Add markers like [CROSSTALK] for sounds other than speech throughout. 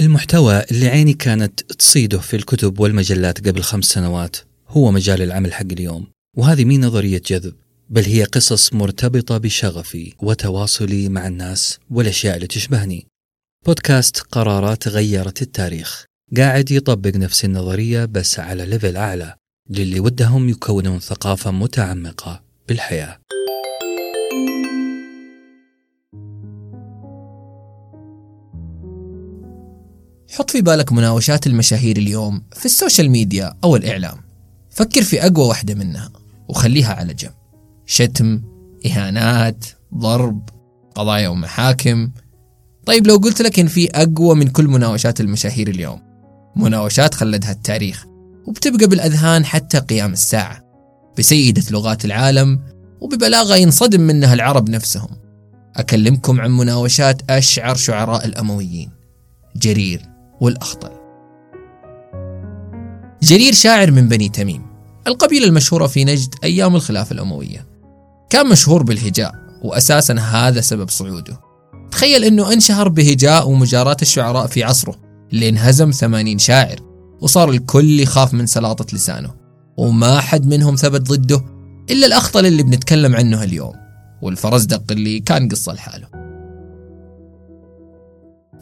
المحتوى اللي عيني كانت تصيده في الكتب والمجلات قبل خمس سنوات هو مجال العمل حق اليوم وهذه مي نظرية جذب بل هي قصص مرتبطة بشغفي وتواصلي مع الناس والأشياء اللي تشبهني. بودكاست قرارات غيرت التاريخ. قاعد يطبق نفس النظرية بس على level أعلى للي ودهم يكونون ثقافة متعمقة بالحياة. حط في بالك مناوشات المشاهير اليوم في السوشيال ميديا أو الإعلام. فكر في أقوى واحدة منها وخليها على جنب. شتم إهانات ضرب قضايا ومحاكم طيب لو قلت لك إن في أقوى من كل مناوشات المشاهير اليوم مناوشات خلدها التاريخ وبتبقى بالأذهان حتى قيام الساعة بسيدة لغات العالم وببلاغة ينصدم منها العرب نفسهم. أكلمكم عن مناوشات أشعر شعراء الأمويين. جرير. والأخطل جرير شاعر من بني تميم القبيلة المشهورة في نجد أيام الخلافة الأموية. كان مشهور بالهجاء وأساسا هذا سبب صعوده. تخيل أنه انشهر بهجاء ومجاراة الشعراء في عصره اللي انهزم ثمانين شاعر وصار الكل يخاف من سلاطة لسانه وما حد منهم ثبت ضده إلا الأخطل اللي بنتكلم عنه اليوم والفرزدق اللي كان قصة لحاله.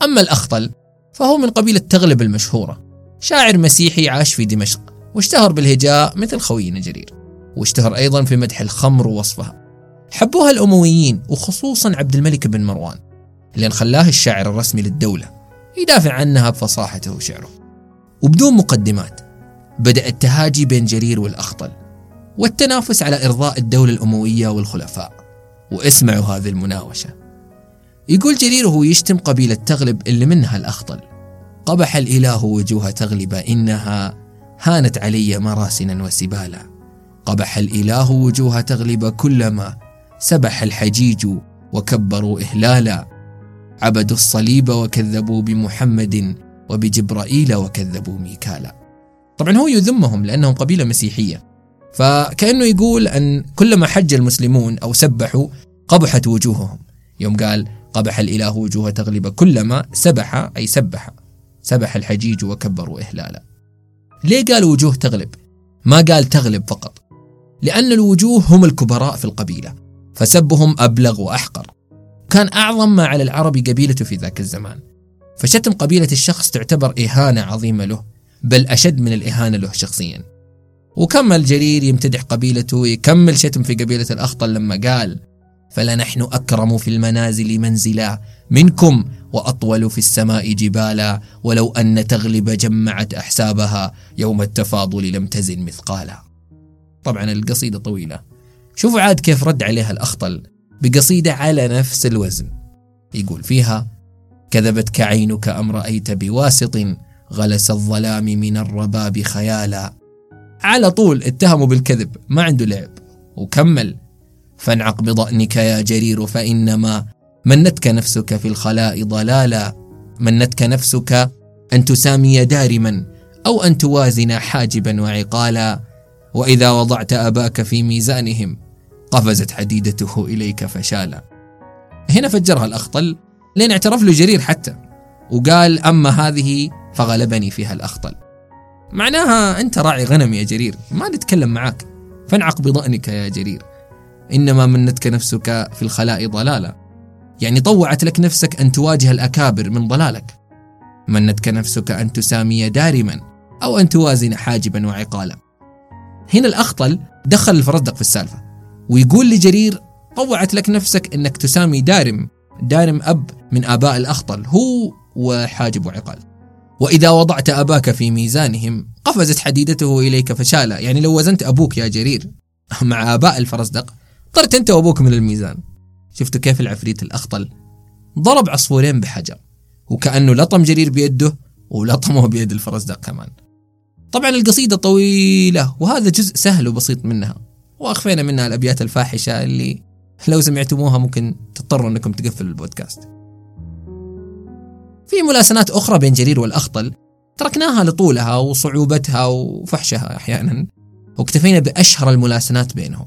أما الأخطل فهو من قبيلة تغلب المشهورة. شاعر مسيحي عاش في دمشق واشتهر بالهجاء مثل خوينا جرير واشتهر أيضا في مدح الخمر ووصفها. حبوها الأمويين وخصوصا عبد الملك بن مروان لأن خلاه الشاعر الرسمي للدولة يدافع عنها بفصاحته وشعره. وبدون مقدمات بدأ التهاجي بين جرير والأخطل والتنافس على إرضاء الدولة الأموية والخلفاء واسمعوا هذه المناوشة. يقول جرير وهو يشتم قبيلة تغلب اللي منها الأخطل. قبح الإله وجوه تغلب إنها هانت علي مراسنا وسبالا. قبح الإله وجوه تغلب كلما سبح الحجيج وكبروا إهلالا. عبدوا الصليب وكذبوا بمحمد وبجبرائيل وكذبوا ميكالا. طبعا هو يذمهم لأنهم قبيلة مسيحية. فكأنه يقول أن كلما حج المسلمون أو سبحوا قبحت وجوههم. يوم قال قبح الإله وجوه تغلب كلما سبح أي سبح سبح الحجيج وكبروا إهلالا. ليه قال وجوه تغلب؟ ما قال تغلب فقط. لأن الوجوه هم الكبراء في القبيلة فسبهم أبلغ وأحقر. كان أعظم ما على العرب قبيلته في ذاك الزمان. فشتم قبيلة الشخص تعتبر إهانة عظيمة له بل أشد من الإهانة له شخصيا. وكمل جرير يمتدح قبيلته ويكمل شتم في قبيلة الأخطل لما قال فلنحن أكرم في المنازل منزلا منكم وأطول في السماء جبالا ولو أن تغلب جمعت أحسابها يوم التفاضل لم تزن مثقالا. طبعا القصيدة طويلة. شوفوا عاد كيف رد عليها الأخطل بقصيدة على نفس الوزن. يقول فيها كذبتك عينك أم رأيت بواسط غلس الظلام من الرباب خيالا. على طول اتهموا بالكذب ما عنده لعب. وكمل. فانعق بضأنك يا جرير فإنما منتك نفسك في الخلاء ضلالا. منتك نفسك أن تسامي دارما أو أن توازن حاجبا وعقالا. وإذا وضعت أباك في ميزانهم قفزت حديدته إليك فشالا. هنا فجرها الأخطل لين اعترف له جرير حتى وقال أما هذه فغلبني فيها الأخطل. معناها أنت راعي غنم يا جرير ما نتكلم معاك. فانعق بضأنك يا جرير. إنما منتك نفسك في الخلاء ضلالا. يعني طوعت لك نفسك أن تواجه الأكابر من ضلالك. منتك نفسك أن تسامي دارما أو أن توازن حاجبا وعقالا. هنا الأخطل دخل الفرزدق في السالفة ويقول لجرير طوعت لك نفسك أنك تسامي دارم. دارم أب من آباء الأخطل هو وحاجب وعقال. وإذا وضعت أباك في ميزانهم قفزت حديدته إليك فشالا. يعني لو وزنت أبوك يا جرير مع آباء الفرزدق طرت أنت وأبوك من الميزان. شفتوا كيف العفريت الأخطل؟ ضرب عصفورين بحجر وكأنه لطم جرير بيده ولطمه بيد الفرزدق كمان. طبعا القصيدة طويلة وهذا جزء سهل وبسيط منها. وأخفينا منها الأبيات الفاحشة اللي لو سمعتموها ممكن تضطروا أنكم تقفلوا البودكاست. في ملاسنات أخرى بين جرير والأخطل تركناها لطولها وصعوبتها وفحشها أحيانا واكتفينا بأشهر الملاسنات بينهم.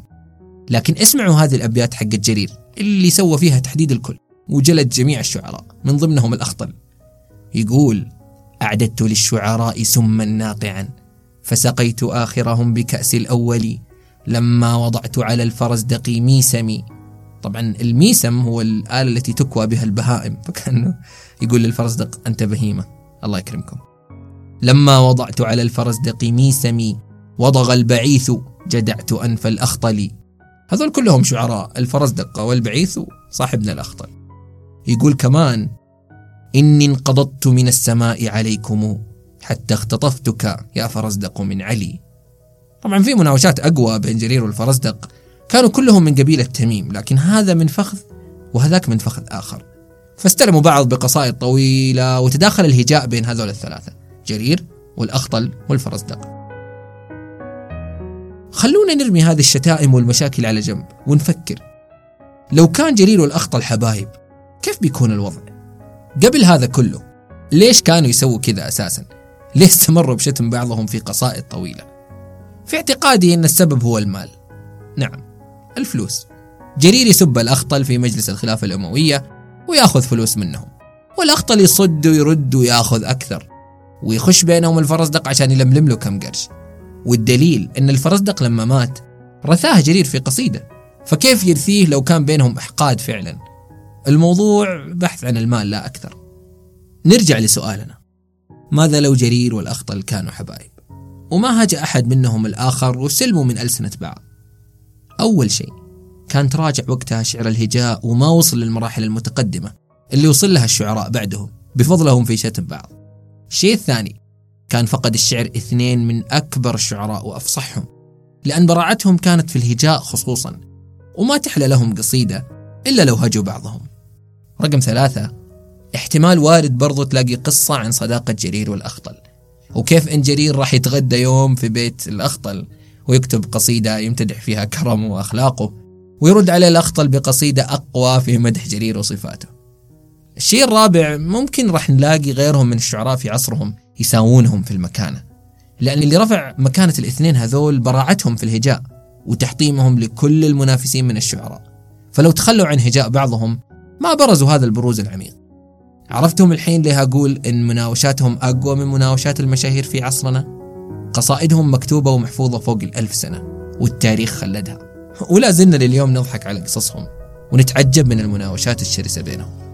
لكن اسمعوا هذه الأبيات حقت جرير اللي سوى فيها تحديد الكل وجلد جميع الشعراء من ضمنهم الأخطل. يقول أعددت للشعراء سما ناقعا فسقيت آخرهم بكأس الأول لما وضعت على الفرزدق ميسمي. طبعا الميسم هو الآلة التي تكوى بها البهائم فكأنه يقول للفرزدق أنت بهيمة. الله يكرمكم. لما وضعت على الفرزدق ميسمي وضغ البعيث جدعت أنف الأخطل. هذول كلهم شعراء الفرزدق والبعيث وصاحبنا الأخطل يقول كمان إني انقضضت من السماء عليكم حتى اختطفتك يا فرزدق من علي. طبعا في مناوشات أقوى بين جرير والفرزدق. كانوا كلهم من قبيلة تميم لكن هذا من فخذ وهذاك من فخذ آخر. فاستلموا بعض بقصائد طويلة وتداخل الهجاء بين هذول الثلاثة جرير والأخطل والفرزدق. خلونا نرمي هذه الشتائم والمشاكل على جنب ونفكر لو كان جرير والأخطل حبايب كيف بيكون الوضع؟ قبل هذا كله ليش كانوا يسووا كذا أساسا؟ [LAUGHS] ليش استمروا بشتم بعضهم في قصائد طويلة؟ في اعتقادي أن السبب هو المال نعم الفلوس جرير يسب الأخطل في مجلس الخلافة الأموية ويأخذ فلوس منهم والأخطل يصد ويرد ويأخذ أكثر ويخش بينهم الفرزدق عشان يلملم له كم قرش والدليل أن الفرزدق لما مات رثاه جرير في قصيدة. فكيف يرثيه لو كان بينهم إحقاد فعلا؟ الموضوع بحث عن المال لا أكثر. نرجع لسؤالنا. ماذا لو جرير والأخطل كانوا حبايب؟ وما هاج أحد منهم الآخر وسلموا من ألسنة بعض. أول شيء كان تراجع وقتها شعر الهجاء وما وصل للمراحل المتقدمة اللي وصل لها الشعراء بعدهم بفضلهم في شتم بعض. الشيء الثاني كان فقد الشعر اثنين من أكبر الشعراء وأفصحهم لأن براعتهم كانت في الهجاء خصوصا وما تحلى لهم قصيدة إلا لو هجوا بعضهم. رقم ثلاثة احتمال وارد برضو تلاقي قصة عن صداقة جرير والأخطل وكيف إن جرير راح يتغدى يوم في بيت الأخطل ويكتب قصيدة يمتدح فيها كرمه وأخلاقه ويرد عليه الأخطل بقصيدة أقوى في مدح جرير وصفاته. الشيء الرابع ممكن راح نلاقي غيرهم من الشعراء في عصرهم يساوونهم في المكانة. لأن اللي رفع مكانة الاثنين هذول براعتهم في الهجاء وتحطيمهم لكل المنافسين من الشعراء. فلو تخلوا عن هجاء بعضهم ما برزوا هذا البروز العميق. عرفتم الحين ليه أقول إن مناوشاتهم أقوى من مناوشات المشاهير في عصرنا؟ قصائدهم مكتوبة ومحفوظة فوق الألف سنة والتاريخ خلدها. ولا زلنا لليوم نضحك على قصصهم ونتعجب من المناوشات الشرسة بينهم.